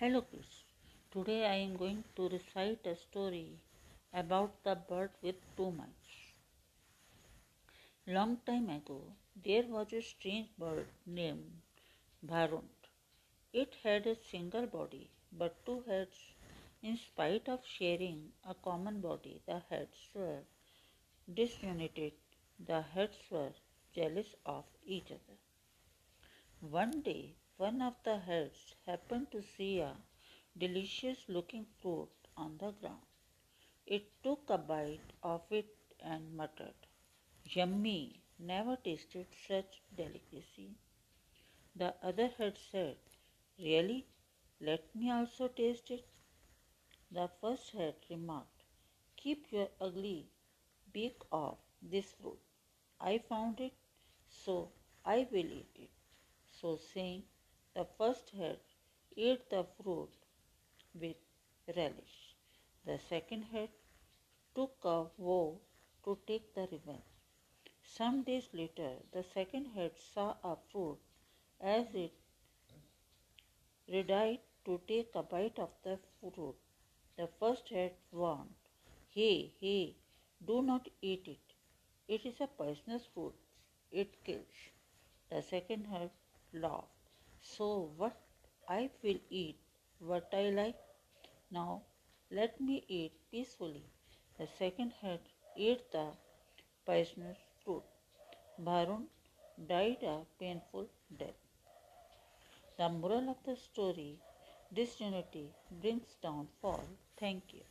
Hello kids. Today I am going to recite a story about the bird with two minds. Long time ago, there was a strange bird named Bharunt. It had a single body but two heads. In spite of sharing a common body, the heads were disunited. The heads were jealous of each other. One day, one of the heads happened to see a delicious looking fruit on the ground. It took a bite of it and muttered, Yummy! Never tasted such delicacy. The other head said, Really? Let me also taste it. The first head remarked, Keep your ugly beak off this fruit. I found it, so I will eat it. So saying, the first head ate the fruit with relish. The second head took a vow to take the revenge. Some days later, the second head saw a fruit as it readied to take a bite of the fruit. The first head warned, Hey, hey, do not eat it. It is a poisonous fruit. It kills. The second head laughed. So what? I will eat what I like. Now let me eat peacefully. The second head ate the poisonous fruit. Bharun died a painful death. The moral of the story disunity brings downfall. Thank you.